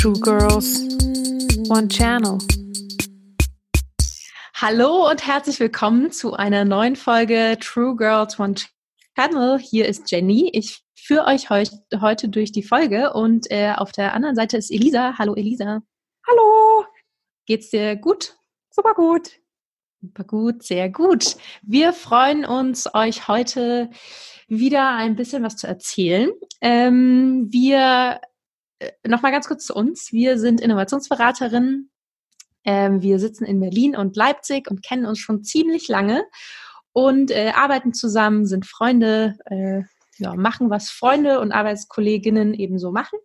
Two Girls, One Channel. Hallo und herzlich willkommen zu einer neuen Folge True Girls, One Channel. Hier ist Jenny. Ich führe euch heut, heute durch die Folge und äh, auf der anderen Seite ist Elisa. Hallo Elisa. Hallo. Geht's dir gut? Super gut. Super gut, sehr gut. Wir freuen uns, euch heute wieder ein bisschen was zu erzählen. Ähm, wir nochmal ganz kurz zu uns. Wir sind Innovationsberaterinnen. Ähm, wir sitzen in Berlin und Leipzig und kennen uns schon ziemlich lange und äh, arbeiten zusammen, sind Freunde, äh, ja, machen, was Freunde und Arbeitskolleginnen ebenso machen.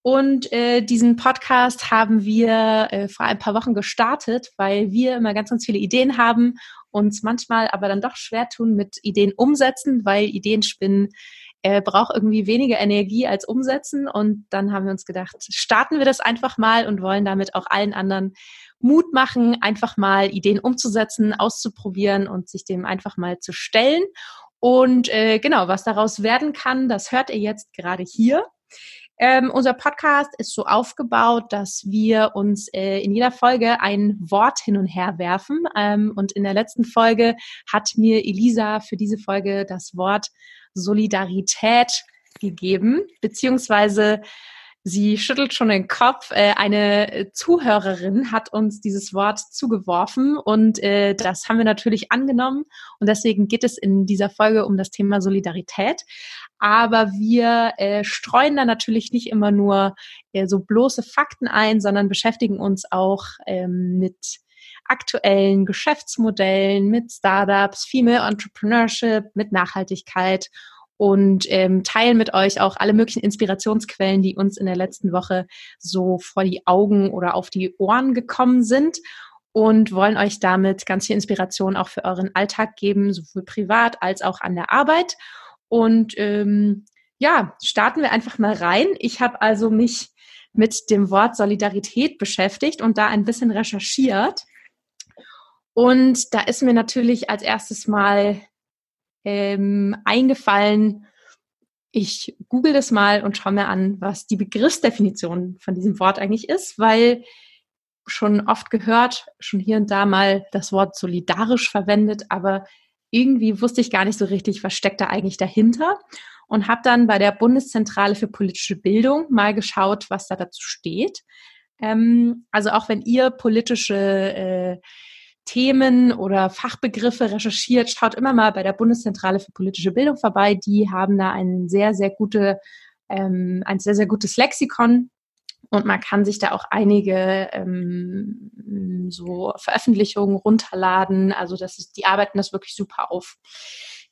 Und äh, diesen Podcast haben wir äh, vor ein paar Wochen gestartet, weil wir immer ganz, ganz viele Ideen haben, uns manchmal aber dann doch schwer tun mit Ideen umsetzen, weil Ideen spinnen äh, braucht irgendwie weniger Energie als umsetzen. Und dann haben wir uns gedacht, starten wir das einfach mal und wollen damit auch allen anderen Mut machen, einfach mal Ideen umzusetzen, auszuprobieren und sich dem einfach mal zu stellen. Und äh, genau, was daraus werden kann, das hört ihr jetzt gerade hier. Ähm, unser Podcast ist so aufgebaut, dass wir uns äh, in jeder Folge ein Wort hin und her werfen. Ähm, und in der letzten Folge hat mir Elisa für diese Folge das Wort Solidarität gegeben, beziehungsweise Sie schüttelt schon den Kopf. Äh, eine Zuhörerin hat uns dieses Wort zugeworfen und äh, das haben wir natürlich angenommen. Und deswegen geht es in dieser Folge um das Thema Solidarität. Aber wir äh, streuen da natürlich nicht immer nur so bloße Fakten ein, sondern beschäftigen uns auch ähm, mit aktuellen Geschäftsmodellen, mit Startups, Female Entrepreneurship, mit Nachhaltigkeit und ähm, teilen mit euch auch alle möglichen Inspirationsquellen, die uns in der letzten Woche so vor die Augen oder auf die Ohren gekommen sind und wollen euch damit ganz viel Inspiration auch für euren Alltag geben, sowohl privat als auch an der Arbeit. Und ähm, ja, starten wir einfach mal rein. Ich habe also mich mit dem Wort Solidarität beschäftigt und da ein bisschen recherchiert. Und da ist mir natürlich als erstes mal ähm, eingefallen, ich google das mal und schaue mir an, was die Begriffsdefinition von diesem Wort eigentlich ist, weil schon oft gehört, schon hier und da mal das Wort solidarisch verwendet, aber irgendwie wusste ich gar nicht so richtig, was steckt da eigentlich dahinter und habe dann bei der Bundeszentrale für politische Bildung mal geschaut, was da dazu steht. Ähm, also auch wenn ihr politische äh, Themen oder Fachbegriffe recherchiert, schaut immer mal bei der Bundeszentrale für politische Bildung vorbei. Die haben da ein sehr, sehr gute, ähm, ein sehr, sehr gutes Lexikon und man kann sich da auch einige ähm, so Veröffentlichungen runterladen. Also das ist, die arbeiten das wirklich super auf.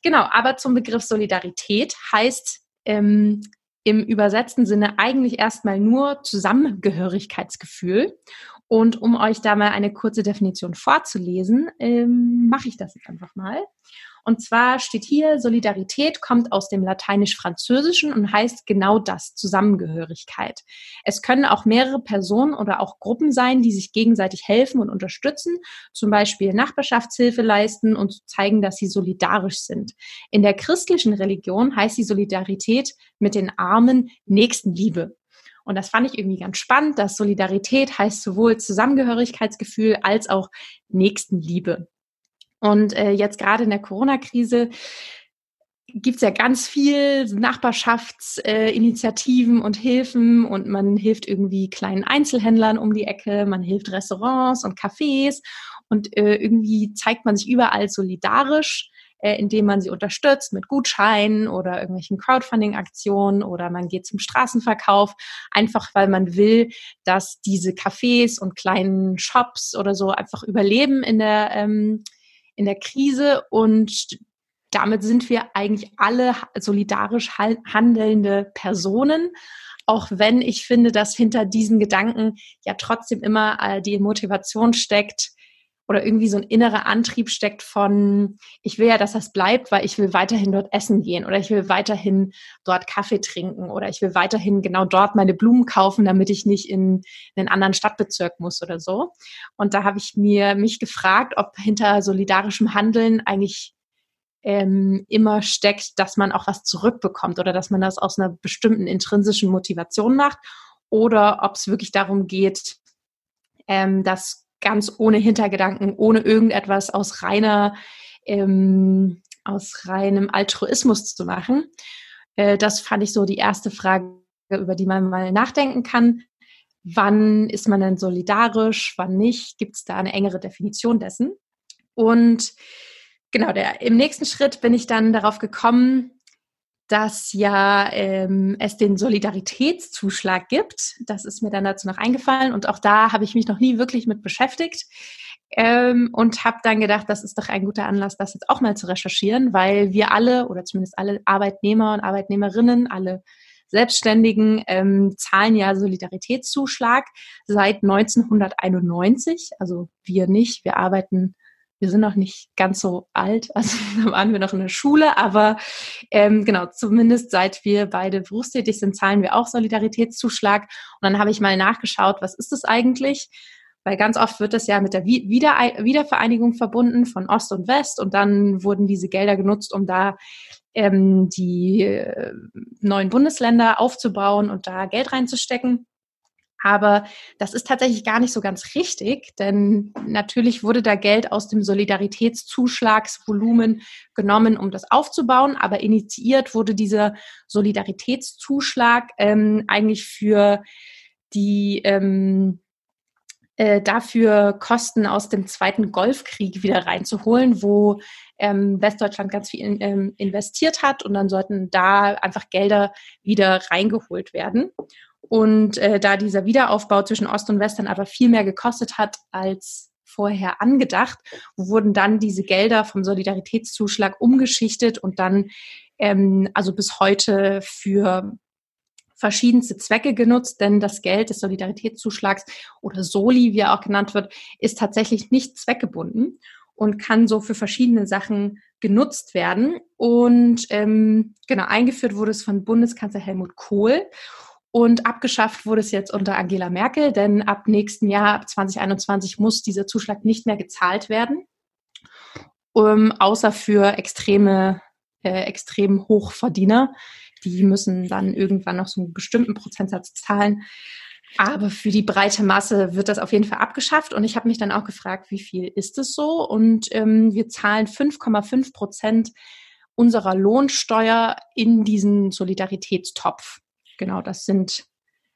Genau, aber zum Begriff Solidarität heißt ähm, im übersetzten Sinne eigentlich erstmal nur Zusammengehörigkeitsgefühl. Und um euch da mal eine kurze Definition vorzulesen, ähm, mache ich das jetzt einfach mal. Und zwar steht hier, Solidarität kommt aus dem lateinisch-französischen und heißt genau das, Zusammengehörigkeit. Es können auch mehrere Personen oder auch Gruppen sein, die sich gegenseitig helfen und unterstützen, zum Beispiel Nachbarschaftshilfe leisten und zeigen, dass sie solidarisch sind. In der christlichen Religion heißt die Solidarität mit den Armen Nächstenliebe. Und das fand ich irgendwie ganz spannend, dass Solidarität heißt sowohl Zusammengehörigkeitsgefühl als auch Nächstenliebe. Und äh, jetzt gerade in der Corona-Krise gibt's ja ganz viel Nachbarschaftsinitiativen äh, und Hilfen und man hilft irgendwie kleinen Einzelhändlern um die Ecke, man hilft Restaurants und Cafés und äh, irgendwie zeigt man sich überall solidarisch äh, indem man sie unterstützt mit Gutscheinen oder irgendwelchen Crowdfunding-Aktionen oder man geht zum Straßenverkauf, einfach weil man will, dass diese Cafés und kleinen Shops oder so einfach überleben in der, ähm, in der Krise. Und damit sind wir eigentlich alle solidarisch handelnde Personen auch wenn ich finde, dass hinter diesen Gedanken ja trotzdem immer äh, die Motivation steckt, oder irgendwie so ein innerer Antrieb steckt von, ich will ja, dass das bleibt, weil ich will weiterhin dort essen gehen oder ich will weiterhin dort Kaffee trinken oder ich will weiterhin genau dort meine Blumen kaufen, damit ich nicht in, in einen anderen Stadtbezirk muss oder so. Und da habe ich mir mich gefragt, ob hinter solidarischem Handeln eigentlich ähm, immer steckt, dass man auch was zurückbekommt oder dass man das aus einer bestimmten intrinsischen Motivation macht oder ob es wirklich darum geht, ähm, das ganz ohne Hintergedanken, ohne irgendetwas aus reiner, ähm, aus reinem Altruismus zu machen. Äh, das fand ich so die erste Frage, über die man mal nachdenken kann. Wann ist man denn solidarisch, wann nicht? Gibt es da eine engere Definition dessen? Und genau, der, im nächsten Schritt bin ich dann darauf gekommen, dass ja ähm, es den Solidaritätszuschlag gibt. Das ist mir dann dazu noch eingefallen und auch da habe ich mich noch nie wirklich mit beschäftigt ähm, und habe dann gedacht, das ist doch ein guter Anlass, das jetzt auch mal zu recherchieren, weil wir alle oder zumindest alle Arbeitnehmer und Arbeitnehmerinnen, alle Selbstständigen ähm, zahlen ja Solidaritätszuschlag seit 1991. Also wir nicht, wir arbeiten wir sind noch nicht ganz so alt, also waren wir noch in der Schule, aber ähm, genau, zumindest seit wir beide berufstätig sind, zahlen wir auch Solidaritätszuschlag. Und dann habe ich mal nachgeschaut, was ist das eigentlich? Weil ganz oft wird das ja mit der Wieder Wiedervereinigung verbunden von Ost und West und dann wurden diese Gelder genutzt, um da ähm, die äh, neuen Bundesländer aufzubauen und da Geld reinzustecken. Aber das ist tatsächlich gar nicht so ganz richtig, denn natürlich wurde da Geld aus dem Solidaritätszuschlagsvolumen genommen, um das aufzubauen. Aber initiiert wurde dieser Solidaritätszuschlag ähm, eigentlich für die ähm, äh, dafür Kosten aus dem Zweiten Golfkrieg wieder reinzuholen, wo ähm, Westdeutschland ganz viel in, ähm, investiert hat und dann sollten da einfach Gelder wieder reingeholt werden. Und äh, da dieser Wiederaufbau zwischen Ost und West dann aber viel mehr gekostet hat als vorher angedacht, wurden dann diese Gelder vom Solidaritätszuschlag umgeschichtet und dann ähm, also bis heute für verschiedenste Zwecke genutzt, denn das Geld des Solidaritätszuschlags oder Soli, wie er auch genannt wird, ist tatsächlich nicht zweckgebunden und kann so für verschiedene Sachen genutzt werden. Und ähm, genau, eingeführt wurde es von Bundeskanzler Helmut Kohl. Und abgeschafft wurde es jetzt unter Angela Merkel, denn ab nächsten Jahr, ab 2021, muss dieser Zuschlag nicht mehr gezahlt werden, um, außer für extreme, äh, extrem Hochverdiener. Die müssen dann irgendwann noch so einen bestimmten Prozentsatz zahlen. Aber für die breite Masse wird das auf jeden Fall abgeschafft. Und ich habe mich dann auch gefragt, wie viel ist es so? Und ähm, wir zahlen 5,5 Prozent unserer Lohnsteuer in diesen Solidaritätstopf genau, das sind,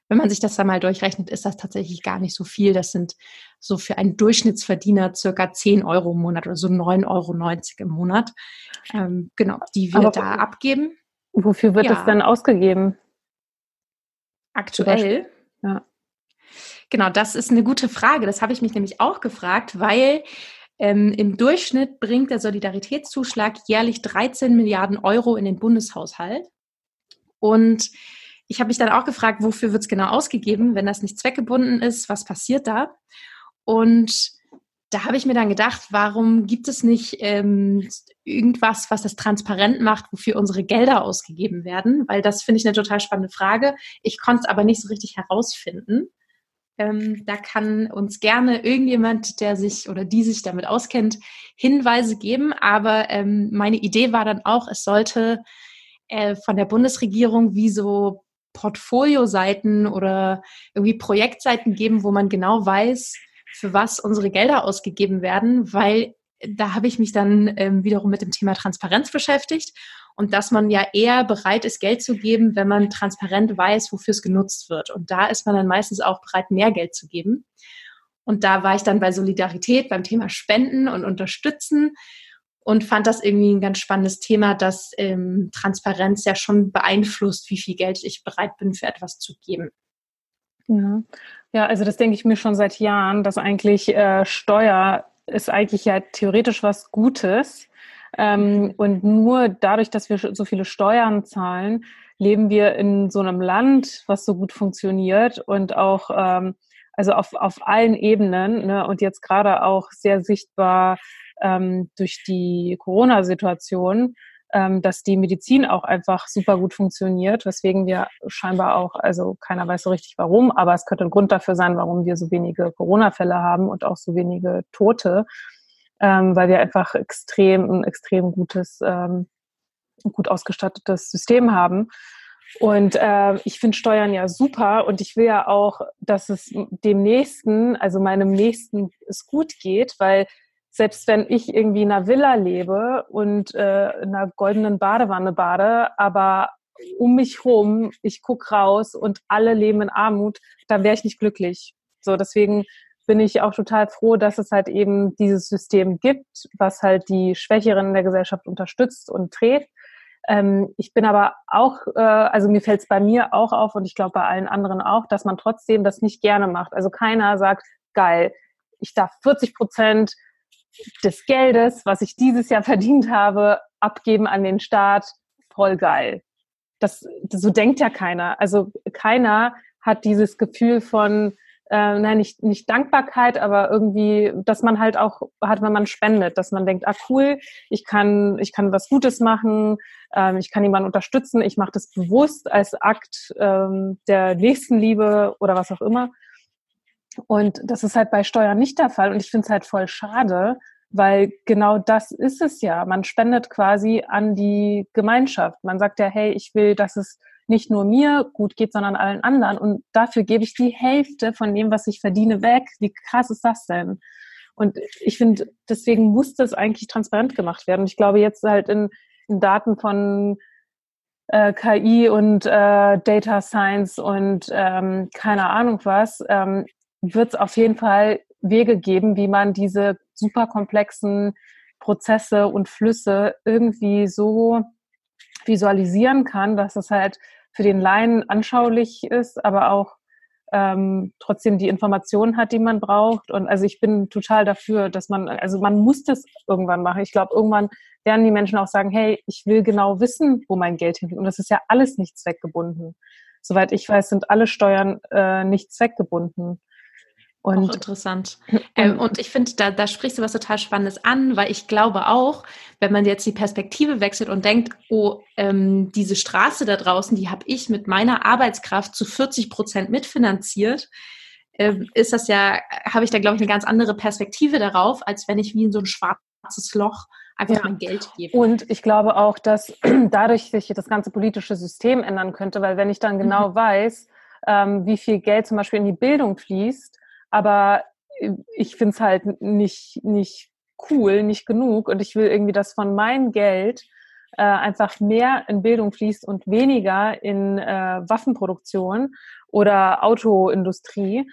wenn man sich das dann mal durchrechnet, ist das tatsächlich gar nicht so viel. Das sind so für einen Durchschnittsverdiener circa 10 Euro im Monat oder so 9,90 Euro im Monat. Ähm, genau, die wir Aber da abgeben. Wofür wird ja. das dann ausgegeben? Aktuell? Ja. Genau, das ist eine gute Frage. Das habe ich mich nämlich auch gefragt, weil ähm, im Durchschnitt bringt der Solidaritätszuschlag jährlich 13 Milliarden Euro in den Bundeshaushalt. Und ich habe mich dann auch gefragt, wofür wird es genau ausgegeben, wenn das nicht zweckgebunden ist, was passiert da? Und da habe ich mir dann gedacht, warum gibt es nicht ähm, irgendwas, was das transparent macht, wofür unsere Gelder ausgegeben werden? Weil das finde ich eine total spannende Frage. Ich konnte es aber nicht so richtig herausfinden. Ähm, da kann uns gerne irgendjemand, der sich oder die sich damit auskennt, Hinweise geben. Aber ähm, meine Idee war dann auch, es sollte äh, von der Bundesregierung wie so Portfolioseiten oder irgendwie Projektseiten geben, wo man genau weiß, für was unsere Gelder ausgegeben werden, weil da habe ich mich dann ähm, wiederum mit dem Thema Transparenz beschäftigt und dass man ja eher bereit ist, Geld zu geben, wenn man transparent weiß, wofür es genutzt wird. Und da ist man dann meistens auch bereit, mehr Geld zu geben. Und da war ich dann bei Solidarität, beim Thema Spenden und Unterstützen und fand das irgendwie ein ganz spannendes Thema, dass ähm, Transparenz ja schon beeinflusst, wie viel Geld ich bereit bin, für etwas zu geben. Ja, ja also das denke ich mir schon seit Jahren, dass eigentlich äh, Steuer ist eigentlich ja theoretisch was Gutes. Ähm, mhm. und nur dadurch, dass wir so viele Steuern zahlen, leben wir in so einem Land, was so gut funktioniert und auch ähm, also auf, auf allen Ebenen ne, und jetzt gerade auch sehr sichtbar ähm, durch die Corona-Situation, ähm, dass die Medizin auch einfach super gut funktioniert, weswegen wir scheinbar auch, also keiner weiß so richtig warum, aber es könnte ein Grund dafür sein, warum wir so wenige Corona-Fälle haben und auch so wenige Tote, ähm, weil wir einfach extrem, ein extrem gutes, ähm, gut ausgestattetes System haben. Und äh, ich finde Steuern ja super und ich will ja auch, dass es dem Nächsten, also meinem Nächsten, es gut geht, weil selbst wenn ich irgendwie in einer Villa lebe und äh, in einer goldenen Badewanne bade, aber um mich rum, ich guck raus und alle leben in Armut, dann wäre ich nicht glücklich. So, deswegen bin ich auch total froh, dass es halt eben dieses System gibt, was halt die Schwächeren in der Gesellschaft unterstützt und trägt. Ähm, ich bin aber auch, äh, also mir fällt es bei mir auch auf und ich glaube bei allen anderen auch, dass man trotzdem das nicht gerne macht. Also keiner sagt, geil, ich darf 40 Prozent des Geldes, was ich dieses Jahr verdient habe, abgeben an den Staat. Voll geil. Das, das so denkt ja keiner. Also keiner hat dieses Gefühl von, äh, nein, nicht, nicht Dankbarkeit, aber irgendwie, dass man halt auch hat, wenn man spendet, dass man denkt, ah cool, ich kann, ich kann was Gutes machen, ähm, ich kann jemanden unterstützen, ich mache das bewusst als Akt ähm, der Nächstenliebe oder was auch immer. Und das ist halt bei Steuern nicht der Fall. Und ich finde es halt voll schade, weil genau das ist es ja. Man spendet quasi an die Gemeinschaft. Man sagt ja, hey, ich will, dass es nicht nur mir gut geht, sondern allen anderen. Und dafür gebe ich die Hälfte von dem, was ich verdiene, weg. Wie krass ist das denn? Und ich finde, deswegen muss das eigentlich transparent gemacht werden. Ich glaube, jetzt halt in, in Daten von äh, KI und äh, Data Science und ähm, keine Ahnung was, ähm, wird es auf jeden Fall Wege geben, wie man diese super komplexen Prozesse und Flüsse irgendwie so visualisieren kann, dass es halt für den Laien anschaulich ist, aber auch ähm, trotzdem die Informationen hat, die man braucht. Und also ich bin total dafür, dass man, also man muss das irgendwann machen. Ich glaube, irgendwann werden die Menschen auch sagen, hey, ich will genau wissen, wo mein Geld hingeht. Und das ist ja alles nicht zweckgebunden. Soweit ich weiß, sind alle Steuern äh, nicht zweckgebunden. Und, auch interessant. ähm, und ich finde, da, da sprichst du was total Spannendes an, weil ich glaube auch, wenn man jetzt die Perspektive wechselt und denkt, oh, ähm, diese Straße da draußen, die habe ich mit meiner Arbeitskraft zu 40 Prozent mitfinanziert, ähm, ist das ja, habe ich da, glaube ich, eine ganz andere Perspektive darauf, als wenn ich wie in so ein schwarzes Loch einfach ja. mein Geld gebe. Und ich glaube auch, dass dadurch sich das ganze politische System ändern könnte, weil wenn ich dann genau mhm. weiß, ähm, wie viel Geld zum Beispiel in die Bildung fließt, aber äh, ich finde es halt nicht, nicht cool, nicht genug und ich will irgendwie, dass von meinem Geld äh, einfach mehr in Bildung fließt und weniger in äh, Waffenproduktion oder Autoindustrie.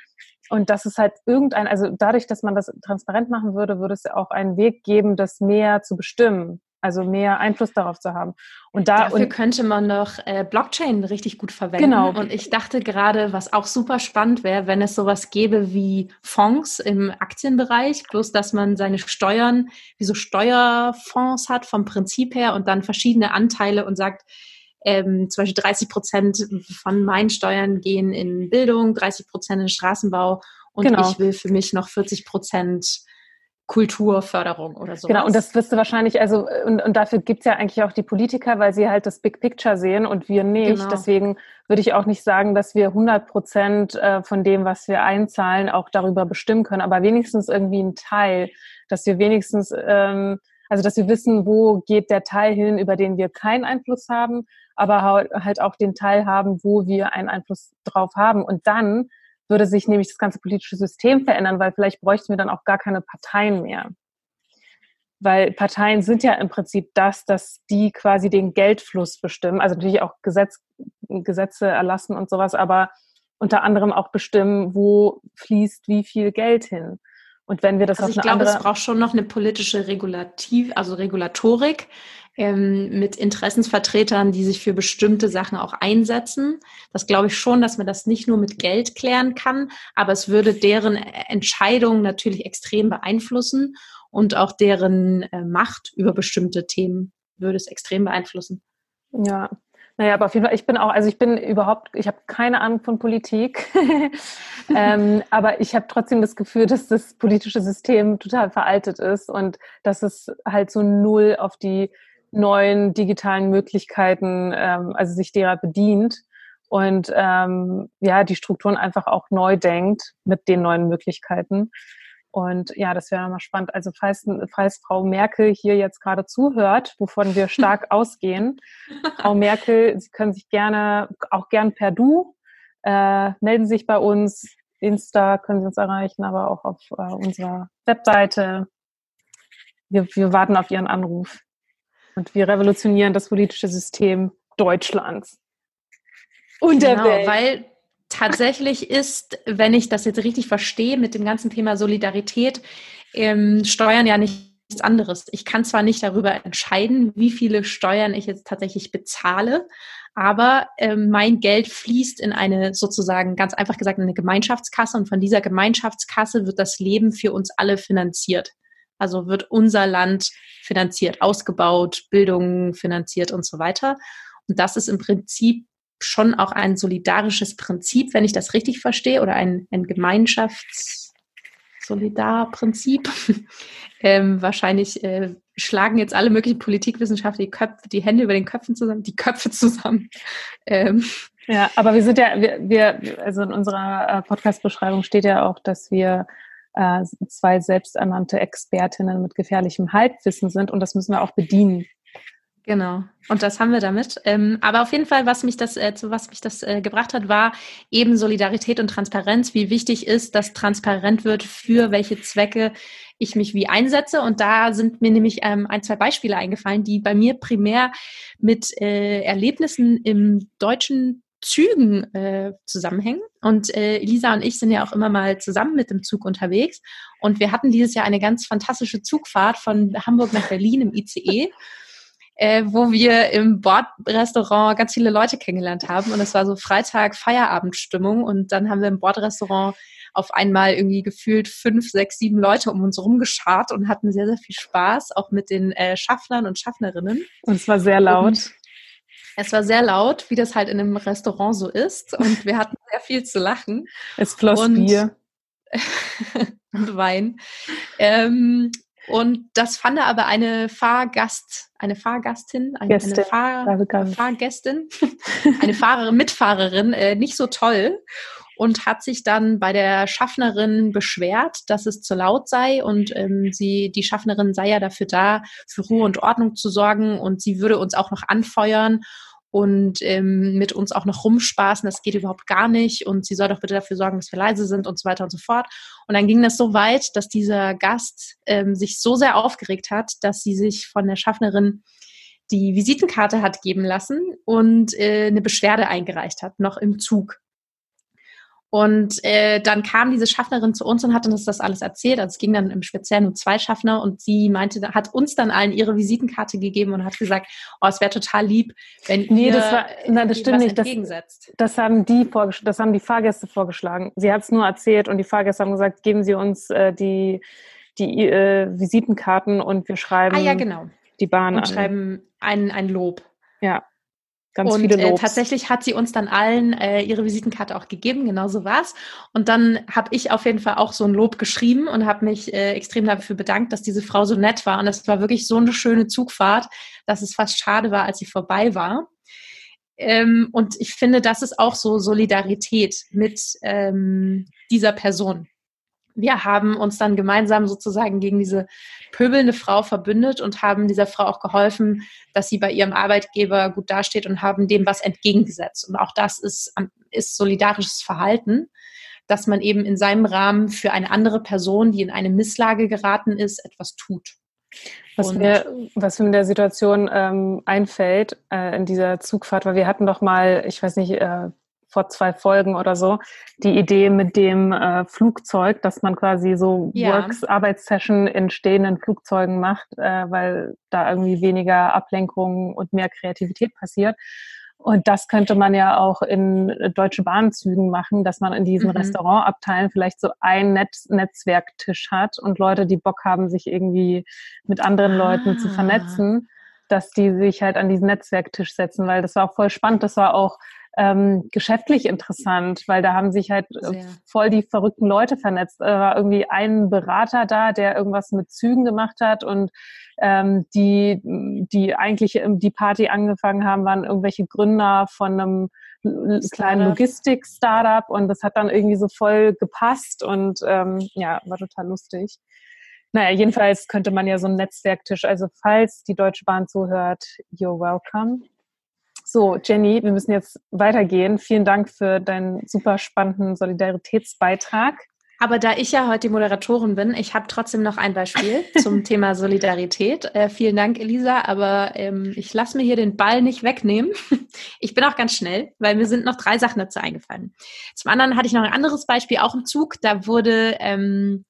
Und das ist halt irgendein, also dadurch, dass man das transparent machen würde, würde es auch einen Weg geben, das mehr zu bestimmen also mehr Einfluss darauf zu haben. Und da Dafür und, könnte man doch äh, Blockchain richtig gut verwenden. Genau. Und ich dachte gerade, was auch super spannend wäre, wenn es sowas gäbe wie Fonds im Aktienbereich, bloß dass man seine Steuern, wie so Steuerfonds hat vom Prinzip her und dann verschiedene Anteile und sagt, ähm, zum Beispiel 30 Prozent von meinen Steuern gehen in Bildung, 30 Prozent in Straßenbau und genau. ich will für mich noch 40 Prozent Kulturförderung oder so. Genau, und das wirst du wahrscheinlich, also, und, und dafür gibt's ja eigentlich auch die Politiker, weil sie halt das Big Picture sehen und wir nicht. Genau. Deswegen würde ich auch nicht sagen, dass wir 100 Prozent äh, von dem, was wir einzahlen, auch darüber bestimmen können, aber wenigstens irgendwie ein Teil, dass wir wenigstens, ähm, also dass wir wissen, wo geht der Teil hin, über den wir keinen Einfluss haben, aber halt auch den Teil haben, wo wir einen Einfluss drauf haben. Und dann würde sich nämlich das ganze politische System verändern, weil vielleicht bräuchten wir dann auch gar keine Parteien mehr. Weil Parteien sind ja im Prinzip das, dass die quasi den Geldfluss bestimmen, also natürlich auch Gesetz, Gesetze erlassen und sowas, aber unter anderem auch bestimmen, wo fließt wie viel Geld hin. Und wenn wir das also ich glaube, es braucht schon noch eine politische Regulativ, also Regulatorik, ähm, mit Interessensvertretern, die sich für bestimmte Sachen auch einsetzen. Das glaube ich schon, dass man das nicht nur mit Geld klären kann, aber es würde deren Entscheidungen natürlich extrem beeinflussen und auch deren äh, Macht über bestimmte Themen würde es extrem beeinflussen. Ja, naja, aber auf jeden Fall, ich bin auch, also ich bin überhaupt, ich habe keine Ahnung von Politik, ähm, aber ich habe trotzdem das Gefühl, dass das politische System total veraltet ist und dass es halt so null auf die neuen digitalen Möglichkeiten, ähm, also sich derer bedient und ähm, ja, die Strukturen einfach auch neu denkt mit den neuen Möglichkeiten. Und ja, das wäre nochmal spannend. Also falls, falls Frau Merkel hier jetzt gerade zuhört, wovon wir stark ausgehen, Frau Merkel, Sie können sich gerne, auch gern per Du, äh, melden sich bei uns. Insta können Sie uns erreichen, aber auch auf äh, unserer Webseite. Wir, wir warten auf Ihren Anruf. Und wir revolutionieren das politische System Deutschlands. Und der genau, Welt. Weil tatsächlich ist, wenn ich das jetzt richtig verstehe, mit dem ganzen Thema Solidarität, ähm, Steuern ja nichts anderes. Ich kann zwar nicht darüber entscheiden, wie viele Steuern ich jetzt tatsächlich bezahle, aber ähm, mein Geld fließt in eine sozusagen ganz einfach gesagt in eine Gemeinschaftskasse und von dieser Gemeinschaftskasse wird das Leben für uns alle finanziert. Also wird unser Land finanziert, ausgebaut, Bildung finanziert und so weiter. Und das ist im Prinzip schon auch ein solidarisches Prinzip, wenn ich das richtig verstehe, oder ein, ein Gemeinschafts-Solidarprinzip. ähm, wahrscheinlich äh, schlagen jetzt alle möglichen Politikwissenschaftler die, Köpfe, die Hände über den Köpfen zusammen, die Köpfe zusammen. Ähm. Ja, aber wir sind ja, wir, wir also in unserer äh, Podcast-Beschreibung steht ja auch, dass wir äh, zwei selbsternannte Expertinnen mit gefährlichem Halbwissen sind und das müssen wir auch bedienen. Genau. Und das haben wir damit. Ähm, aber auf jeden Fall, was mich das, äh, zu was mich das äh, gebracht hat, war eben Solidarität und Transparenz, wie wichtig ist, dass transparent wird, für welche Zwecke ich mich wie einsetze. Und da sind mir nämlich ähm, ein, zwei Beispiele eingefallen, die bei mir primär mit äh, Erlebnissen im deutschen Zügen äh, zusammenhängen. Und äh, Elisa und ich sind ja auch immer mal zusammen mit dem Zug unterwegs. Und wir hatten dieses Jahr eine ganz fantastische Zugfahrt von Hamburg nach Berlin im ICE äh, wo wir im Bordrestaurant ganz viele Leute kennengelernt haben. Und es war so Freitag Feierabendstimmung. Und dann haben wir im Bordrestaurant auf einmal irgendwie gefühlt fünf, sechs, sieben Leute um uns rumgeschart und hatten sehr, sehr viel Spaß, auch mit den äh, Schaffnern und Schaffnerinnen. Und es war sehr laut. Und es war sehr laut, wie das halt in einem Restaurant so ist. Und wir hatten sehr viel zu lachen. Es floss und, Bier. und Wein. Ähm, und das fand aber eine Fahrgast, eine Fahrgastin, eine, eine Fahr, Fahrgästin, eine Fahrerin, Mitfahrerin äh, nicht so toll und hat sich dann bei der Schaffnerin beschwert, dass es zu laut sei und ähm, sie, die Schaffnerin sei ja dafür da, für Ruhe und Ordnung zu sorgen und sie würde uns auch noch anfeuern und ähm, mit uns auch noch rumspaßen, das geht überhaupt gar nicht und sie soll doch bitte dafür sorgen, dass wir leise sind und so weiter und so fort. Und dann ging das so weit, dass dieser Gast ähm, sich so sehr aufgeregt hat, dass sie sich von der Schaffnerin die Visitenkarte hat geben lassen und äh, eine Beschwerde eingereicht hat, noch im Zug. Und äh, dann kam diese Schaffnerin zu uns und hat uns das alles erzählt. Also es ging dann im Speziellen um zwei Schaffner und sie meinte, hat uns dann allen ihre Visitenkarte gegeben und hat gesagt, oh, es wäre total lieb, wenn nee, ihr das war, nein, das stimmt nicht. Das, das, haben die das haben die Fahrgäste vorgeschlagen. Sie hat es nur erzählt und die Fahrgäste haben gesagt, geben Sie uns äh, die die äh, Visitenkarten und wir schreiben ah, ja, genau. die Bahn und an. schreiben ein, ein Lob. Ja. Ganz und viele äh, tatsächlich hat sie uns dann allen äh, ihre Visitenkarte auch gegeben, genau so war's. Und dann habe ich auf jeden Fall auch so ein Lob geschrieben und habe mich äh, extrem dafür bedankt, dass diese Frau so nett war. Und es war wirklich so eine schöne Zugfahrt, dass es fast schade war, als sie vorbei war. Ähm, und ich finde, das ist auch so Solidarität mit ähm, dieser Person wir haben uns dann gemeinsam sozusagen gegen diese pöbelnde Frau verbündet und haben dieser Frau auch geholfen, dass sie bei ihrem Arbeitgeber gut dasteht und haben dem was entgegengesetzt. Und auch das ist, ist solidarisches Verhalten, dass man eben in seinem Rahmen für eine andere Person, die in eine Misslage geraten ist, etwas tut. Was mir, was mir in der Situation ähm, einfällt, äh, in dieser Zugfahrt, weil wir hatten doch mal, ich weiß nicht, äh, vor zwei Folgen oder so, die Idee mit dem äh, Flugzeug, dass man quasi so ja. Works, Arbeitssession in stehenden Flugzeugen macht, äh, weil da irgendwie weniger Ablenkung und mehr Kreativität passiert. Und das könnte man ja auch in Deutsche Bahnzügen machen, dass man in diesen mhm. Restaurantabteilen vielleicht so ein Netz Netzwerktisch hat und Leute, die Bock haben, sich irgendwie mit anderen Leuten ah. zu vernetzen, dass die sich halt an diesen Netzwerktisch setzen, weil das war auch voll spannend. Das war auch ähm, geschäftlich interessant, weil da haben sich halt äh, voll die verrückten Leute vernetzt. Da war irgendwie ein Berater da, der irgendwas mit Zügen gemacht hat und ähm, die, die eigentlich die Party angefangen haben, waren irgendwelche Gründer von einem kleinen Logistik-Startup und das hat dann irgendwie so voll gepasst und ähm, ja, war total lustig. Naja, jedenfalls könnte man ja so einen Netzwerktisch, also falls die Deutsche Bahn zuhört, you're welcome. So, Jenny, wir müssen jetzt weitergehen. Vielen Dank für deinen super spannenden Solidaritätsbeitrag. Aber da ich ja heute die Moderatorin bin, ich habe trotzdem noch ein Beispiel zum Thema Solidarität. Äh, vielen Dank, Elisa, aber ähm, ich lasse mir hier den Ball nicht wegnehmen. Ich bin auch ganz schnell, weil mir sind noch drei Sachen dazu eingefallen. Zum anderen hatte ich noch ein anderes Beispiel, auch im Zug. Da wurde ähm,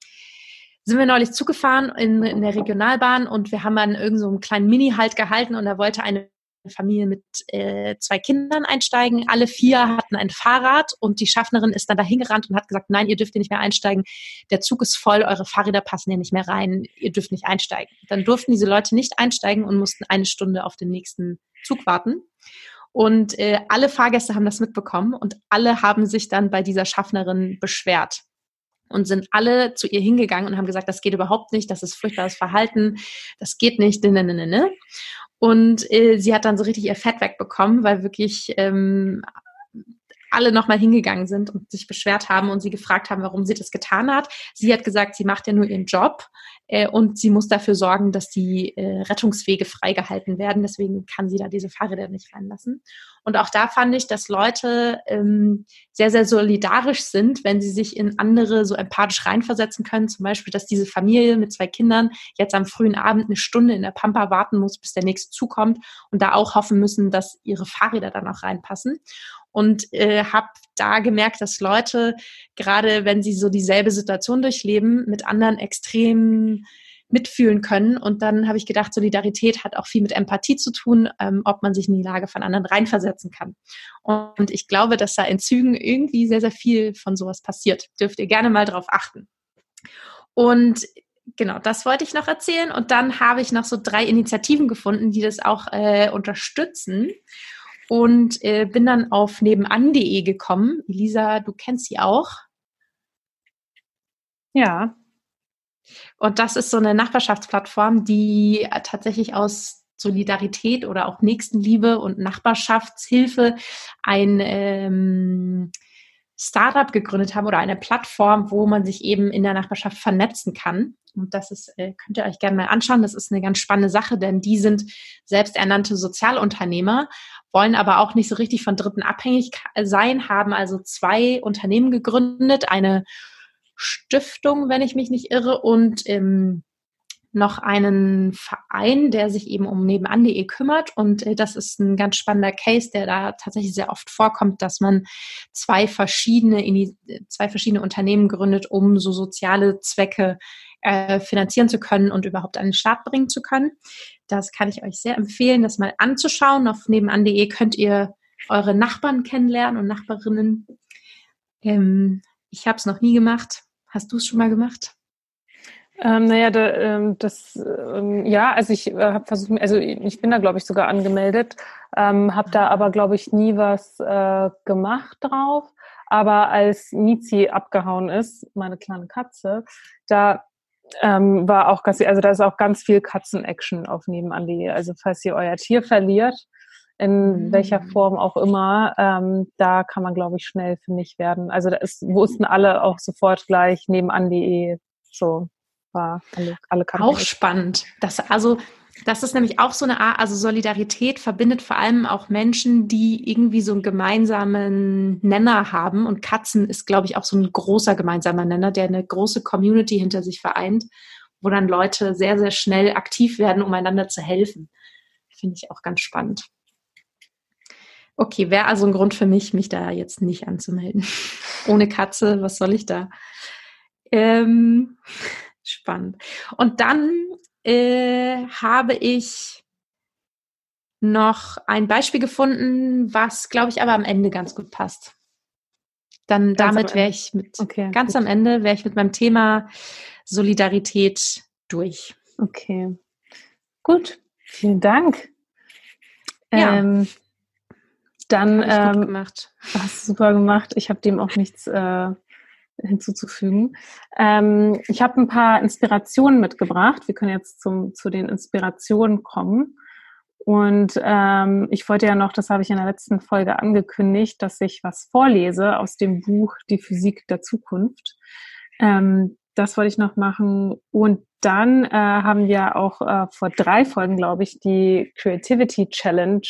sind wir neulich zugefahren in, in der Regionalbahn und wir haben an irgendeinem so kleinen Mini-Halt gehalten und da wollte eine Familie mit äh, zwei Kindern einsteigen. Alle vier hatten ein Fahrrad und die Schaffnerin ist dann dahin gerannt und hat gesagt, nein, ihr dürft hier nicht mehr einsteigen. Der Zug ist voll, eure Fahrräder passen hier nicht mehr rein, ihr dürft nicht einsteigen. Dann durften diese Leute nicht einsteigen und mussten eine Stunde auf den nächsten Zug warten. Und äh, alle Fahrgäste haben das mitbekommen und alle haben sich dann bei dieser Schaffnerin beschwert und sind alle zu ihr hingegangen und haben gesagt, das geht überhaupt nicht, das ist furchtbares Verhalten, das geht nicht, ne, ne, ne, ne. Und äh, sie hat dann so richtig ihr Fett wegbekommen, weil wirklich ähm, alle nochmal hingegangen sind und sich beschwert haben und sie gefragt haben, warum sie das getan hat. Sie hat gesagt, sie macht ja nur ihren Job äh, und sie muss dafür sorgen, dass die äh, Rettungswege freigehalten werden. Deswegen kann sie da diese Fahrräder nicht reinlassen. Und auch da fand ich, dass Leute ähm, sehr, sehr solidarisch sind, wenn sie sich in andere so empathisch reinversetzen können. Zum Beispiel, dass diese Familie mit zwei Kindern jetzt am frühen Abend eine Stunde in der Pampa warten muss, bis der nächste zukommt und da auch hoffen müssen, dass ihre Fahrräder dann auch reinpassen und äh, habe da gemerkt, dass Leute, gerade wenn sie so dieselbe Situation durchleben, mit anderen extrem mitfühlen können. Und dann habe ich gedacht, Solidarität hat auch viel mit Empathie zu tun, ähm, ob man sich in die Lage von anderen reinversetzen kann. Und ich glaube, dass da in Zügen irgendwie sehr, sehr viel von sowas passiert. Dürft ihr gerne mal drauf achten. Und genau, das wollte ich noch erzählen. Und dann habe ich noch so drei Initiativen gefunden, die das auch äh, unterstützen und äh, bin dann auf nebenan.de gekommen. Elisa, du kennst sie auch. Ja. Und das ist so eine Nachbarschaftsplattform, die äh, tatsächlich aus Solidarität oder auch Nächstenliebe und Nachbarschaftshilfe ein ähm, Startup gegründet haben oder eine Plattform, wo man sich eben in der Nachbarschaft vernetzen kann. Und das ist, äh, könnt ihr euch gerne mal anschauen. Das ist eine ganz spannende Sache, denn die sind selbsternannte Sozialunternehmer, wollen aber auch nicht so richtig von Dritten abhängig sein, haben also zwei Unternehmen gegründet, eine Stiftung, wenn ich mich nicht irre, und ähm, noch einen Verein, der sich eben um nebenan.de kümmert. Und äh, das ist ein ganz spannender Case, der da tatsächlich sehr oft vorkommt, dass man zwei verschiedene, zwei verschiedene Unternehmen gründet, um so soziale Zwecke äh, finanzieren zu können und überhaupt an den Start bringen zu können. Das kann ich euch sehr empfehlen, das mal anzuschauen. Auf nebenan.de könnt ihr eure Nachbarn kennenlernen und Nachbarinnen. Ähm, ich habe es noch nie gemacht. Hast du es schon mal gemacht? Ähm, naja, da, ähm, das, ähm, ja, also ich äh, habe versucht, also ich bin da, glaube ich, sogar angemeldet, ähm, habe da aber, glaube ich, nie was äh, gemacht drauf. Aber als Mizi abgehauen ist, meine kleine Katze, da ähm, war auch ganz, also da ist auch ganz viel Katzen-Action auf nebenan.de. Also falls ihr euer Tier verliert, in mhm. welcher Form auch immer, ähm, da kann man, glaube ich, schnell für mich werden. Also da ist, wussten alle auch sofort gleich nebenan.de so war alle, alle Auch spannend. Das, also, das ist nämlich auch so eine Art, also Solidarität verbindet vor allem auch Menschen, die irgendwie so einen gemeinsamen Nenner haben. Und Katzen ist, glaube ich, auch so ein großer gemeinsamer Nenner, der eine große Community hinter sich vereint, wo dann Leute sehr, sehr schnell aktiv werden, um einander zu helfen. Finde ich auch ganz spannend. Okay, wäre also ein Grund für mich, mich da jetzt nicht anzumelden. Ohne Katze, was soll ich da? Ähm, Spannend. Und dann äh, habe ich noch ein Beispiel gefunden, was, glaube ich, aber am Ende ganz gut passt. Dann ganz damit wäre ich mit okay, ganz gut. am Ende wäre ich mit meinem Thema Solidarität durch. Okay. Gut, vielen Dank. Ja. Ähm, dann ähm, gemacht. Hast du super gemacht. Ich habe dem auch nichts äh, hinzuzufügen. Ähm, ich habe ein paar Inspirationen mitgebracht. Wir können jetzt zum, zu den Inspirationen kommen. Und ähm, ich wollte ja noch, das habe ich in der letzten Folge angekündigt, dass ich was vorlese aus dem Buch Die Physik der Zukunft. Ähm, das wollte ich noch machen. Und dann äh, haben wir auch äh, vor drei Folgen, glaube ich, die Creativity Challenge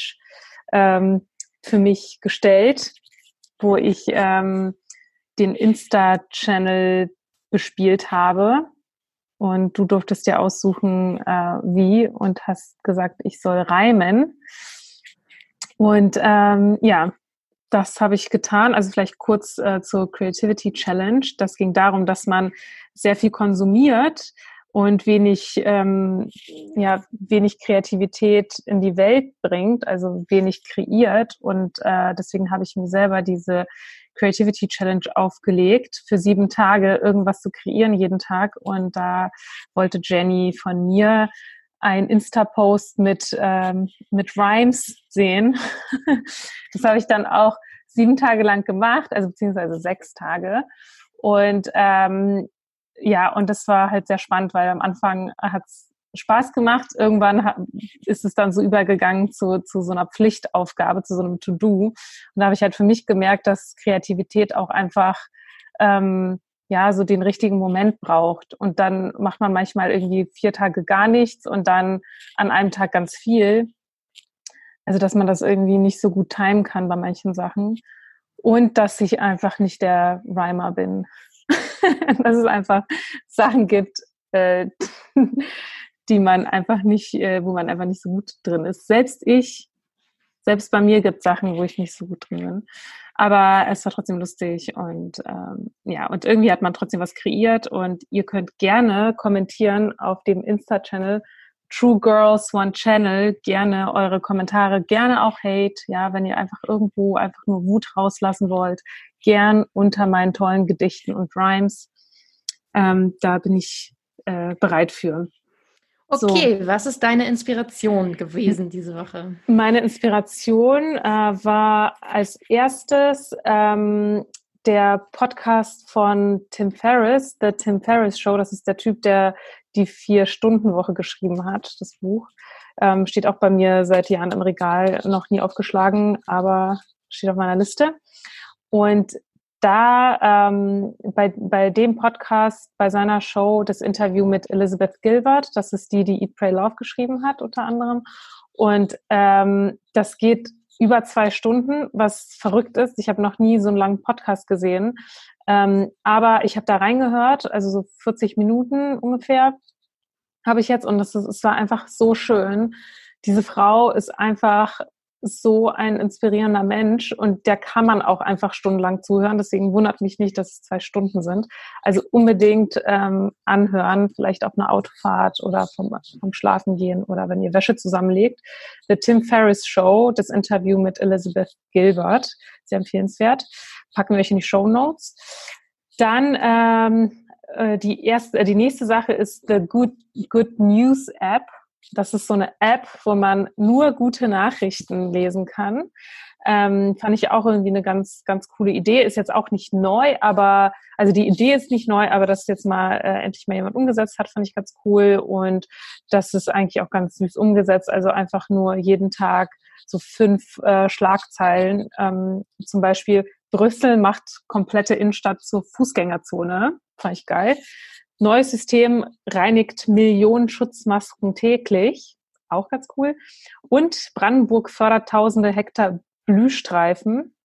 ähm, für mich gestellt, wo ich ähm, den Insta-Channel bespielt habe. Und du durftest dir aussuchen, äh, wie, und hast gesagt, ich soll reimen. Und ähm, ja, das habe ich getan. Also vielleicht kurz äh, zur Creativity Challenge. Das ging darum, dass man sehr viel konsumiert und wenig, ähm, ja, wenig Kreativität in die Welt bringt, also wenig kreiert. Und äh, deswegen habe ich mir selber diese Creativity Challenge aufgelegt, für sieben Tage irgendwas zu kreieren jeden Tag. Und da wollte Jenny von mir ein Insta-Post mit, ähm, mit Rhymes sehen. das habe ich dann auch sieben Tage lang gemacht, also beziehungsweise sechs Tage. Und ähm, ja, und das war halt sehr spannend, weil am Anfang hat es Spaß gemacht. Irgendwann ist es dann so übergegangen zu, zu so einer Pflichtaufgabe, zu so einem To-Do. Und da habe ich halt für mich gemerkt, dass Kreativität auch einfach ähm, ja so den richtigen Moment braucht. Und dann macht man manchmal irgendwie vier Tage gar nichts und dann an einem Tag ganz viel. Also dass man das irgendwie nicht so gut timen kann bei manchen Sachen. Und dass ich einfach nicht der Rhymer bin. dass es einfach Sachen gibt, äh, die man einfach nicht, äh, wo man einfach nicht so gut drin ist. Selbst ich, selbst bei mir gibt es Sachen, wo ich nicht so gut drin bin. Aber es war trotzdem lustig und ähm, ja, und irgendwie hat man trotzdem was kreiert und ihr könnt gerne kommentieren auf dem Insta-Channel True Girls One Channel gerne eure Kommentare, gerne auch Hate, ja, wenn ihr einfach irgendwo einfach nur Wut rauslassen wollt, gern unter meinen tollen Gedichten und Rhymes. Ähm, da bin ich äh, bereit für. Okay, so. was ist deine Inspiration gewesen diese Woche? Meine Inspiration äh, war als erstes ähm, der Podcast von Tim Ferriss, The Tim Ferriss Show. Das ist der Typ, der die Vier-Stunden-Woche geschrieben hat, das Buch. Ähm, steht auch bei mir seit Jahren im Regal, noch nie aufgeschlagen, aber steht auf meiner Liste. Und da ähm, bei, bei dem Podcast, bei seiner Show, das Interview mit Elizabeth Gilbert, das ist die, die Eat, Pray, Love geschrieben hat, unter anderem. Und ähm, das geht über zwei Stunden, was verrückt ist. Ich habe noch nie so einen langen Podcast gesehen. Ähm, aber ich habe da reingehört, also so 40 Minuten ungefähr habe ich jetzt und es war einfach so schön. Diese Frau ist einfach so ein inspirierender Mensch und der kann man auch einfach stundenlang zuhören. Deswegen wundert mich nicht, dass es zwei Stunden sind. Also unbedingt ähm, anhören, vielleicht auf einer Autofahrt oder vom, vom Schlafen gehen oder wenn ihr Wäsche zusammenlegt. The Tim Ferriss Show, das Interview mit Elizabeth Gilbert, sehr empfehlenswert. Packen wir euch in die Show Notes. Dann ähm, äh, die erste, äh, die nächste Sache ist the Good Good News App das ist so eine App, wo man nur gute Nachrichten lesen kann. Ähm, fand ich auch irgendwie eine ganz, ganz coole Idee. Ist jetzt auch nicht neu, aber, also die Idee ist nicht neu, aber dass jetzt mal äh, endlich mal jemand umgesetzt hat, fand ich ganz cool. Und das ist eigentlich auch ganz süß umgesetzt. Also einfach nur jeden Tag so fünf äh, Schlagzeilen. Ähm, zum Beispiel Brüssel macht komplette Innenstadt zur Fußgängerzone. Fand ich geil. Neues System reinigt Millionen Schutzmasken täglich. Auch ganz cool. Und Brandenburg fördert tausende Hektar Blühstreifen.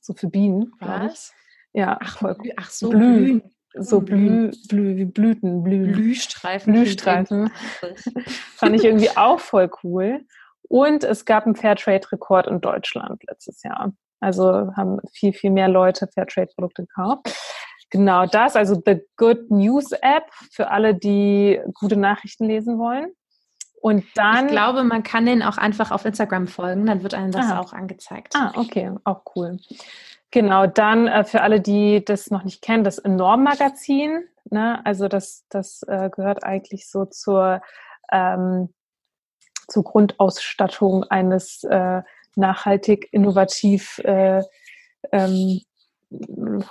So für Bienen. Was? Ja, ach, voll cool. Ach so, Blühen. So Blü, Blü, wie Blüten, Blühen. Blühstreifen. Blühstreifen. Fand ich irgendwie auch voll cool. Und es gab einen Fairtrade-Rekord in Deutschland letztes Jahr. Also haben viel, viel mehr Leute Fairtrade-Produkte gekauft. Genau das, also The Good News App für alle, die gute Nachrichten lesen wollen. Und dann. Ich glaube, man kann den auch einfach auf Instagram folgen, dann wird einem das ah. auch angezeigt. Ah, okay, auch cool. Genau, dann äh, für alle, die das noch nicht kennen, das Enorm-Magazin. Ne? Also das, das äh, gehört eigentlich so zur, ähm, zur Grundausstattung eines äh, nachhaltig, innovativ äh, ähm,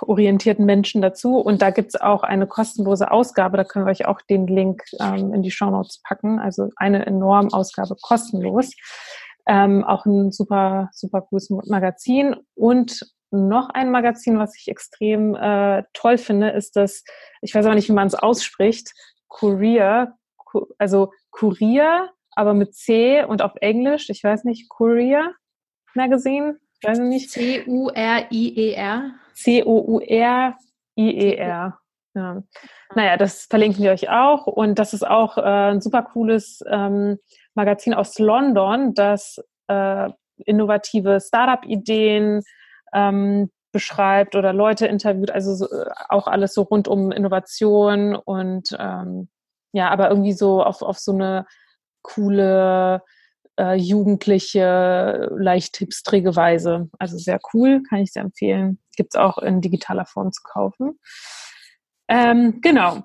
orientierten Menschen dazu. Und da gibt es auch eine kostenlose Ausgabe, da können wir euch auch den Link ähm, in die Show Notes packen. Also eine enorme Ausgabe kostenlos. Ähm, auch ein super, super cooles Magazin. Und noch ein Magazin, was ich extrem äh, toll finde, ist das, ich weiß aber nicht, wie man es ausspricht, Courier, also Courier, aber mit C und auf Englisch, ich weiß nicht, Courier Magazine, ich nicht. C-U-R-I-E-R. C-O-U-R-I-E-R. Ja. Naja, das verlinken wir euch auch. Und das ist auch äh, ein super cooles ähm, Magazin aus London, das äh, innovative Startup-Ideen ähm, beschreibt oder Leute interviewt, also so, äh, auch alles so rund um Innovation und ähm, ja, aber irgendwie so auf, auf so eine coole, äh, jugendliche, leicht hipstrige Weise. Also sehr cool, kann ich sehr empfehlen. Gibt es auch in digitaler Form zu kaufen. Ähm, genau.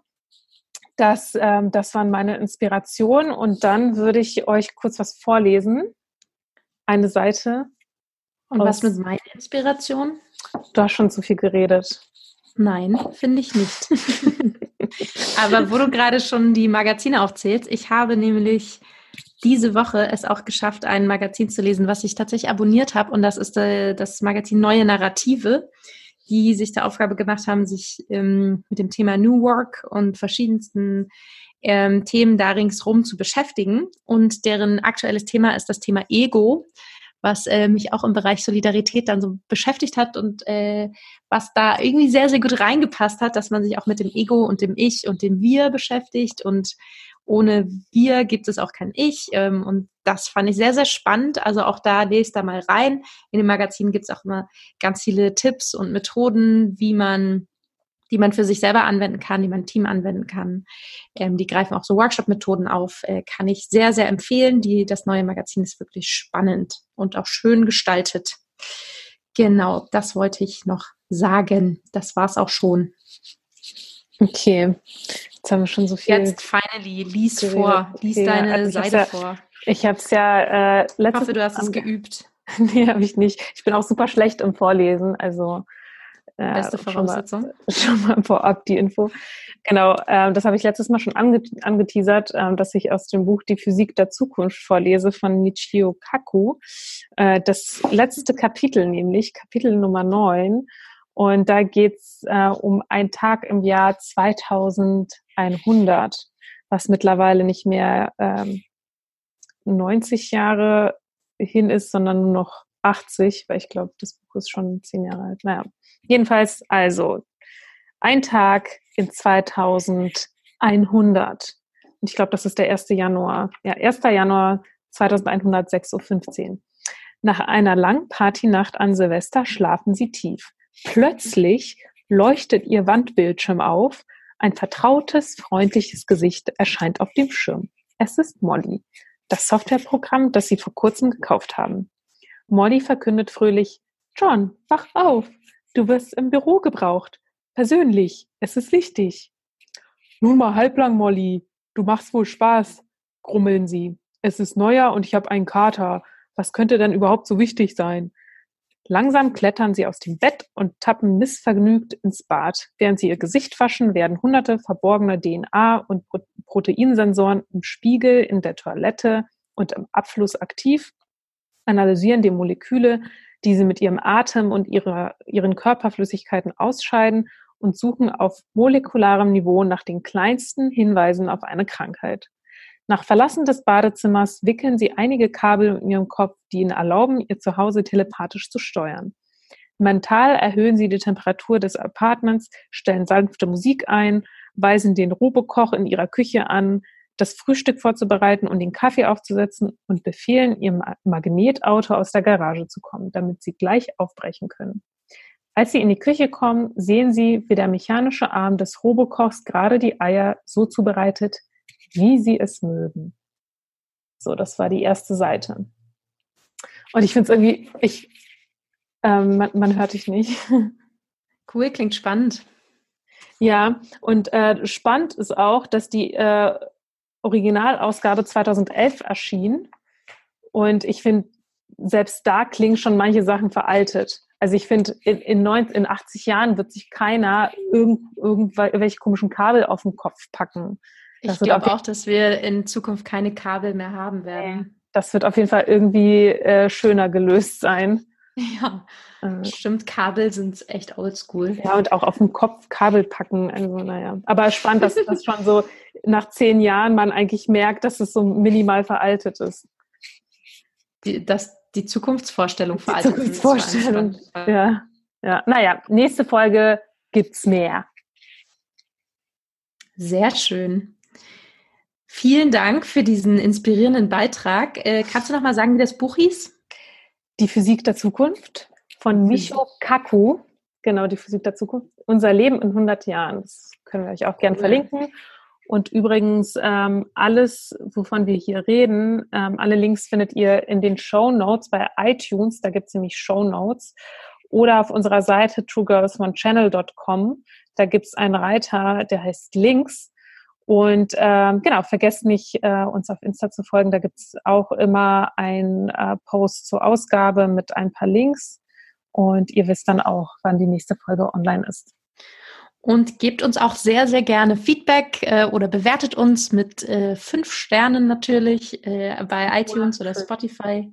Das, ähm, das waren meine Inspirationen und dann würde ich euch kurz was vorlesen. Eine Seite. Und was mit meiner Inspiration? Du hast schon zu viel geredet. Nein, finde ich nicht. Aber wo du gerade schon die Magazine aufzählst, ich habe nämlich diese Woche es auch geschafft, ein Magazin zu lesen, was ich tatsächlich abonniert habe. Und das ist äh, das Magazin Neue Narrative, die sich der Aufgabe gemacht haben, sich ähm, mit dem Thema New Work und verschiedensten ähm, Themen da ringsrum zu beschäftigen. Und deren aktuelles Thema ist das Thema Ego was äh, mich auch im Bereich Solidarität dann so beschäftigt hat und äh, was da irgendwie sehr, sehr gut reingepasst hat, dass man sich auch mit dem Ego und dem Ich und dem Wir beschäftigt und ohne Wir gibt es auch kein Ich. Ähm, und das fand ich sehr, sehr spannend. Also auch da lest da mal rein. In dem Magazin gibt es auch immer ganz viele Tipps und Methoden, wie man die man für sich selber anwenden kann, die man im Team anwenden kann. Ähm, die greifen auch so Workshop-Methoden auf, äh, kann ich sehr, sehr empfehlen. Die, das neue Magazin ist wirklich spannend und auch schön gestaltet. Genau, das wollte ich noch sagen. Das war's auch schon. Okay, jetzt haben wir schon so viel. Jetzt finally, lies geredet. vor, lies okay. deine also Seite ja, vor. Ich habe es ja äh, letztes Ich hoffe, du hast es geübt. nee, habe ich nicht. Ich bin auch super schlecht im Vorlesen, also äh, Beste Voraussetzung. Schon mal, schon mal vorab die Info. Genau, äh, das habe ich letztes Mal schon ange angeteasert, äh, dass ich aus dem Buch Die Physik der Zukunft vorlese von Michio Kaku. Äh, das letzte Kapitel nämlich, Kapitel Nummer 9. Und da geht's äh, um einen Tag im Jahr 2100, was mittlerweile nicht mehr ähm, 90 Jahre hin ist, sondern nur noch 80, weil ich glaube, das Buch ist schon zehn Jahre alt. Naja, jedenfalls also ein Tag in 2100. Und ich glaube, das ist der 1. Januar. Ja, 1. Januar 2106.15 Uhr. Nach einer langen Partynacht an Silvester schlafen sie tief. Plötzlich leuchtet ihr Wandbildschirm auf. Ein vertrautes, freundliches Gesicht erscheint auf dem Schirm. Es ist Molly, das Softwareprogramm, das sie vor kurzem gekauft haben. Molly verkündet fröhlich, John, wach auf. Du wirst im Büro gebraucht. Persönlich. Es ist wichtig. Nun mal halblang, Molly. Du machst wohl Spaß, grummeln sie. Es ist Neujahr und ich habe einen Kater. Was könnte denn überhaupt so wichtig sein? Langsam klettern sie aus dem Bett und tappen missvergnügt ins Bad. Während sie ihr Gesicht waschen, werden hunderte verborgener DNA- und Proteinsensoren im Spiegel, in der Toilette und im Abfluss aktiv analysieren die Moleküle, die sie mit ihrem Atem und ihrer, ihren Körperflüssigkeiten ausscheiden und suchen auf molekularem Niveau nach den kleinsten Hinweisen auf eine Krankheit. Nach Verlassen des Badezimmers wickeln sie einige Kabel in ihrem Kopf, die ihnen erlauben, ihr Zuhause telepathisch zu steuern. Mental erhöhen sie die Temperatur des Apartments, stellen sanfte Musik ein, weisen den Robokoch in ihrer Küche an, das Frühstück vorzubereiten und den Kaffee aufzusetzen und befehlen, ihrem Magnetauto aus der Garage zu kommen, damit sie gleich aufbrechen können. Als sie in die Küche kommen, sehen sie, wie der mechanische Arm des Robokochs gerade die Eier so zubereitet, wie sie es mögen. So, das war die erste Seite. Und ich finde es irgendwie, ich, ähm, man, man hört dich nicht. Cool, klingt spannend. Ja, und äh, spannend ist auch, dass die äh, Originalausgabe 2011 erschien. Und ich finde, selbst da klingen schon manche Sachen veraltet. Also ich finde, in, in, in 80 Jahren wird sich keiner irgend, irgendwelche komischen Kabel auf den Kopf packen. Ich glaube auch, dass wir in Zukunft keine Kabel mehr haben werden. Das wird auf jeden Fall irgendwie äh, schöner gelöst sein. Ja, äh, stimmt. Kabel sind echt oldschool. Ja, und auch auf dem Kopf Kabel packen. Also, naja. Aber spannend, dass das schon so nach zehn Jahren man eigentlich merkt, dass es so minimal veraltet ist. Die, dass die Zukunftsvorstellung die veraltet Zukunftsvorstellung. ist. Ja. ja. Naja, nächste Folge gibt's mehr. Sehr schön. Vielen Dank für diesen inspirierenden Beitrag. Äh, kannst du noch mal sagen, wie das Buch hieß? Die Physik der Zukunft von Micho Kaku. Genau, die Physik der Zukunft. Unser Leben in 100 Jahren. Das können wir euch auch gerne verlinken. Und übrigens, ähm, alles, wovon wir hier reden, ähm, alle Links findet ihr in den Show Notes bei iTunes. Da gibt es nämlich Show Notes. Oder auf unserer Seite truegirlsonechannel.com. Da gibt es einen Reiter, der heißt Links. Und ähm, genau, vergesst nicht, äh, uns auf Insta zu folgen. Da gibt's auch immer ein äh, Post zur Ausgabe mit ein paar Links. Und ihr wisst dann auch, wann die nächste Folge online ist. Und gebt uns auch sehr, sehr gerne Feedback äh, oder bewertet uns mit äh, fünf Sternen natürlich äh, bei iTunes oder Spotify.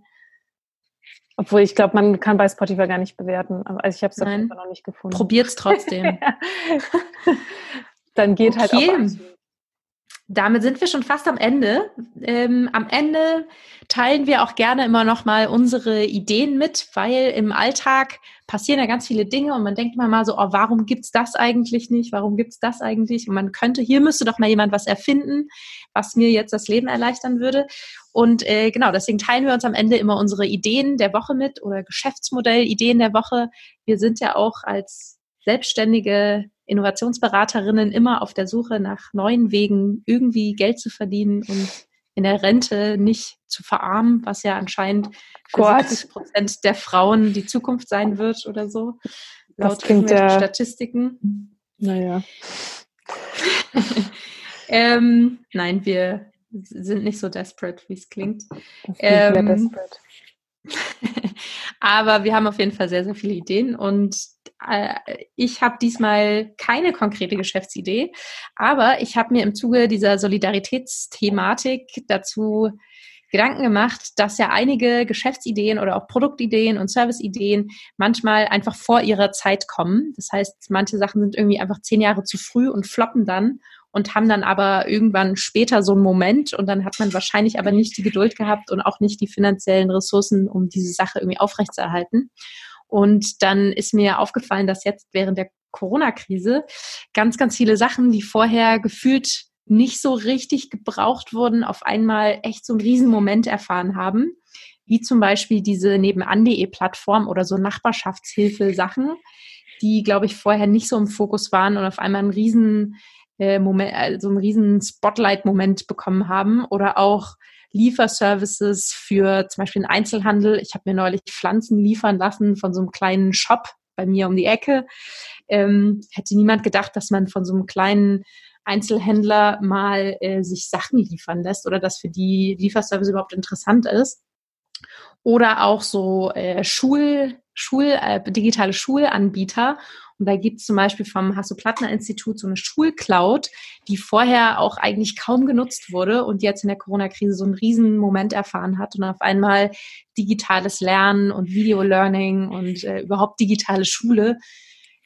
Obwohl ich glaube, man kann bei Spotify gar nicht bewerten. Also ich habe es auf jeden Fall noch nicht gefunden. Probiert's trotzdem. Dann geht halt okay. halt auch damit sind wir schon fast am Ende. Ähm, am Ende teilen wir auch gerne immer noch mal unsere Ideen mit, weil im Alltag passieren ja ganz viele Dinge und man denkt immer mal so, oh, warum gibt's das eigentlich nicht? Warum gibt's das eigentlich? Und man könnte, hier müsste doch mal jemand was erfinden, was mir jetzt das Leben erleichtern würde. Und äh, genau, deswegen teilen wir uns am Ende immer unsere Ideen der Woche mit oder Geschäftsmodell-Ideen der Woche. Wir sind ja auch als selbstständige Innovationsberaterinnen immer auf der Suche nach neuen Wegen, irgendwie Geld zu verdienen und in der Rente nicht zu verarmen, was ja anscheinend für 70 Prozent der Frauen die Zukunft sein wird oder so. Laut irgendwelchen Statistiken. Naja. ähm, nein, wir sind nicht so desperate, wie es klingt. Ähm, desperate. Aber wir haben auf jeden Fall sehr, sehr viele Ideen und ich habe diesmal keine konkrete Geschäftsidee, aber ich habe mir im Zuge dieser Solidaritätsthematik dazu Gedanken gemacht, dass ja einige Geschäftsideen oder auch Produktideen und Serviceideen manchmal einfach vor ihrer Zeit kommen. Das heißt, manche Sachen sind irgendwie einfach zehn Jahre zu früh und floppen dann und haben dann aber irgendwann später so einen Moment und dann hat man wahrscheinlich aber nicht die Geduld gehabt und auch nicht die finanziellen Ressourcen, um diese Sache irgendwie aufrechtzuerhalten. Und dann ist mir aufgefallen, dass jetzt während der Corona-Krise ganz, ganz viele Sachen, die vorher gefühlt nicht so richtig gebraucht wurden, auf einmal echt so einen Riesenmoment erfahren haben. Wie zum Beispiel diese nebenan.de-Plattform oder so Nachbarschaftshilfe-Sachen, die, glaube ich, vorher nicht so im Fokus waren und auf einmal einen riesen äh, Moment, also einen riesen Spotlight-Moment bekommen haben oder auch Lieferservices für zum Beispiel den Einzelhandel. Ich habe mir neulich Pflanzen liefern lassen von so einem kleinen Shop bei mir um die Ecke. Ähm, hätte niemand gedacht, dass man von so einem kleinen Einzelhändler mal äh, sich Sachen liefern lässt oder dass für die Lieferservice überhaupt interessant ist. Oder auch so äh, Schul, Schul, äh, digitale Schulanbieter und da gibt es zum Beispiel vom Hasso-Plattner-Institut so eine Schulcloud, die vorher auch eigentlich kaum genutzt wurde und jetzt in der Corona-Krise so einen riesen Moment erfahren hat und auf einmal digitales Lernen und Video-Learning und äh, überhaupt digitale Schule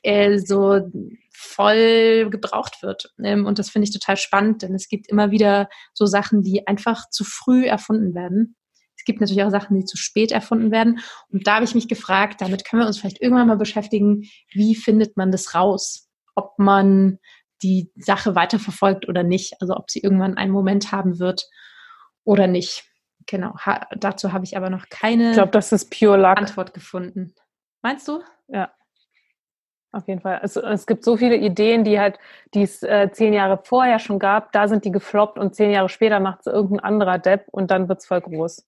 äh, so voll gebraucht wird. Ähm, und das finde ich total spannend, denn es gibt immer wieder so Sachen, die einfach zu früh erfunden werden. Es gibt natürlich auch Sachen, die zu spät erfunden werden. Und da habe ich mich gefragt, damit können wir uns vielleicht irgendwann mal beschäftigen, wie findet man das raus? Ob man die Sache weiterverfolgt oder nicht. Also ob sie irgendwann einen Moment haben wird oder nicht. Genau, ha dazu habe ich aber noch keine ich glaub, das ist pure luck. Antwort gefunden. Meinst du? Ja. Auf jeden Fall. Es, es gibt so viele Ideen, die halt, die es äh, zehn Jahre vorher schon gab, da sind die gefloppt und zehn Jahre später macht es irgendein anderer Depp und dann wird es voll groß.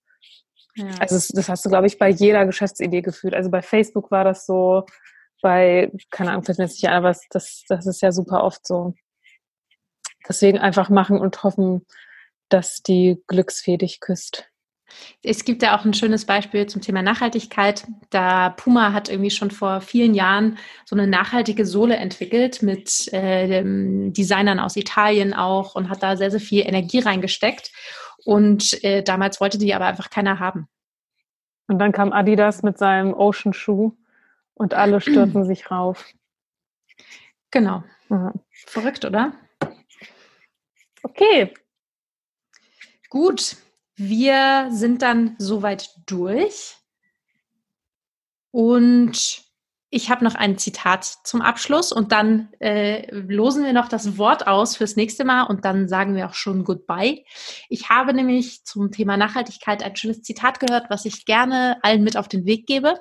Ja. Also das hast du, glaube ich, bei jeder Geschäftsidee gefühlt. Also bei Facebook war das so, bei, keine Ahnung, fällt mir jetzt nicht ein, aber das, das ist ja super oft so. Deswegen einfach machen und hoffen, dass die Glücksfee dich küsst. Es gibt ja auch ein schönes Beispiel zum Thema Nachhaltigkeit. Da Puma hat irgendwie schon vor vielen Jahren so eine nachhaltige Sohle entwickelt mit äh, Designern aus Italien auch und hat da sehr, sehr viel Energie reingesteckt. Und äh, damals wollte die aber einfach keiner haben. Und dann kam Adidas mit seinem Ocean Shoe und alle stürzen sich rauf. Genau. Mhm. Verrückt, oder? Okay. Gut. Wir sind dann soweit durch. Und ich habe noch ein Zitat zum Abschluss und dann äh, losen wir noch das Wort aus fürs nächste Mal und dann sagen wir auch schon Goodbye. Ich habe nämlich zum Thema Nachhaltigkeit ein schönes Zitat gehört, was ich gerne allen mit auf den Weg gebe.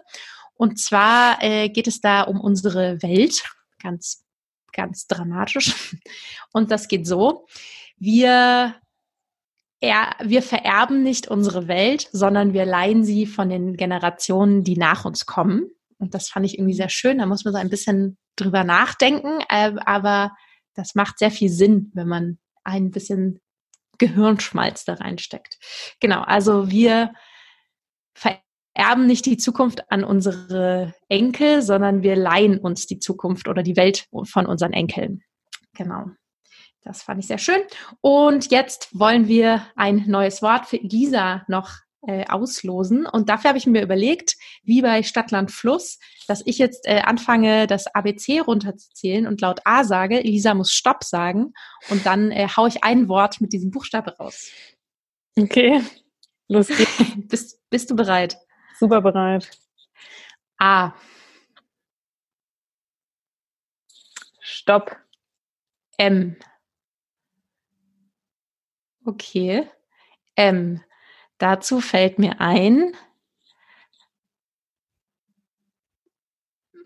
Und zwar äh, geht es da um unsere Welt, ganz, ganz dramatisch. Und das geht so. Wir er, wir vererben nicht unsere Welt, sondern wir leihen sie von den Generationen, die nach uns kommen. Und das fand ich irgendwie sehr schön. Da muss man so ein bisschen drüber nachdenken, äh, aber das macht sehr viel Sinn, wenn man ein bisschen Gehirnschmalz da reinsteckt. Genau, also wir vererben nicht die Zukunft an unsere Enkel, sondern wir leihen uns die Zukunft oder die Welt von unseren Enkeln. Genau. Das fand ich sehr schön. Und jetzt wollen wir ein neues Wort für Elisa noch äh, auslosen. Und dafür habe ich mir überlegt, wie bei Stadtland Fluss, dass ich jetzt äh, anfange, das ABC runterzuzählen und laut A sage, Elisa muss Stopp sagen. Und dann äh, haue ich ein Wort mit diesem Buchstabe raus. Okay, los geht's. bist, bist du bereit? Super bereit. A. Stopp. M. Okay. M. Dazu fällt mir ein,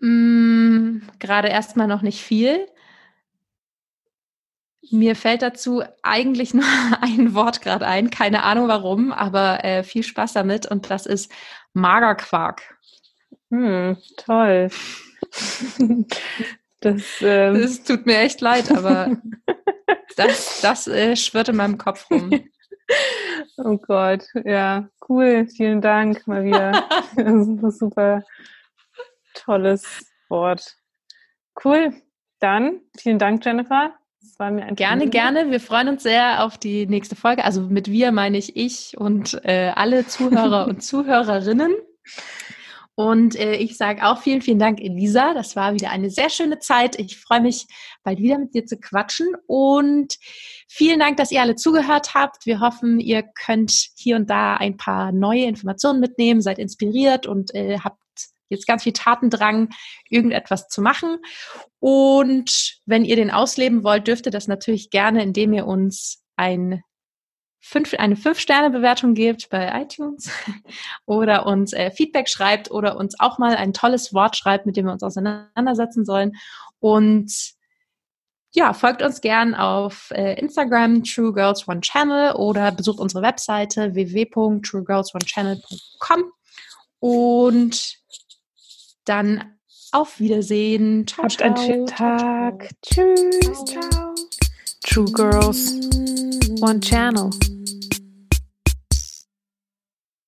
mh, hm, gerade erstmal noch nicht viel. Mir fällt dazu eigentlich nur ein Wort gerade ein, keine Ahnung warum, aber äh, viel Spaß damit und das ist Magerquark. Hm, toll. das, ähm das tut mir echt leid, aber das, das äh, schwirrt in meinem Kopf rum. Oh Gott, ja, cool. Vielen Dank mal wieder. super, super tolles Wort. Cool. Dann vielen Dank, Jennifer. Es war mir ein Gerne, Film. gerne. Wir freuen uns sehr auf die nächste Folge. Also mit wir meine ich ich und äh, alle Zuhörer und Zuhörerinnen. Und äh, ich sage auch vielen, vielen Dank, Elisa. Das war wieder eine sehr schöne Zeit. Ich freue mich, bald wieder mit dir zu quatschen. Und vielen Dank, dass ihr alle zugehört habt. Wir hoffen, ihr könnt hier und da ein paar neue Informationen mitnehmen, seid inspiriert und äh, habt jetzt ganz viel Tatendrang, irgendetwas zu machen. Und wenn ihr den ausleben wollt, dürft ihr das natürlich gerne, indem ihr uns ein fünf, eine Fünf-Sterne-Bewertung gebt bei iTunes oder uns äh, Feedback schreibt oder uns auch mal ein tolles Wort schreibt, mit dem wir uns auseinandersetzen sollen. Und ja, folgt uns gern auf äh, Instagram True Girls One Channel oder besucht unsere Webseite www.truegirlsonechannel.com und dann auf Wiedersehen. Ciao, Habt ciao, einen schönen Tag. Ciao, ciao. Tschüss. Ciao. True Girls One Channel.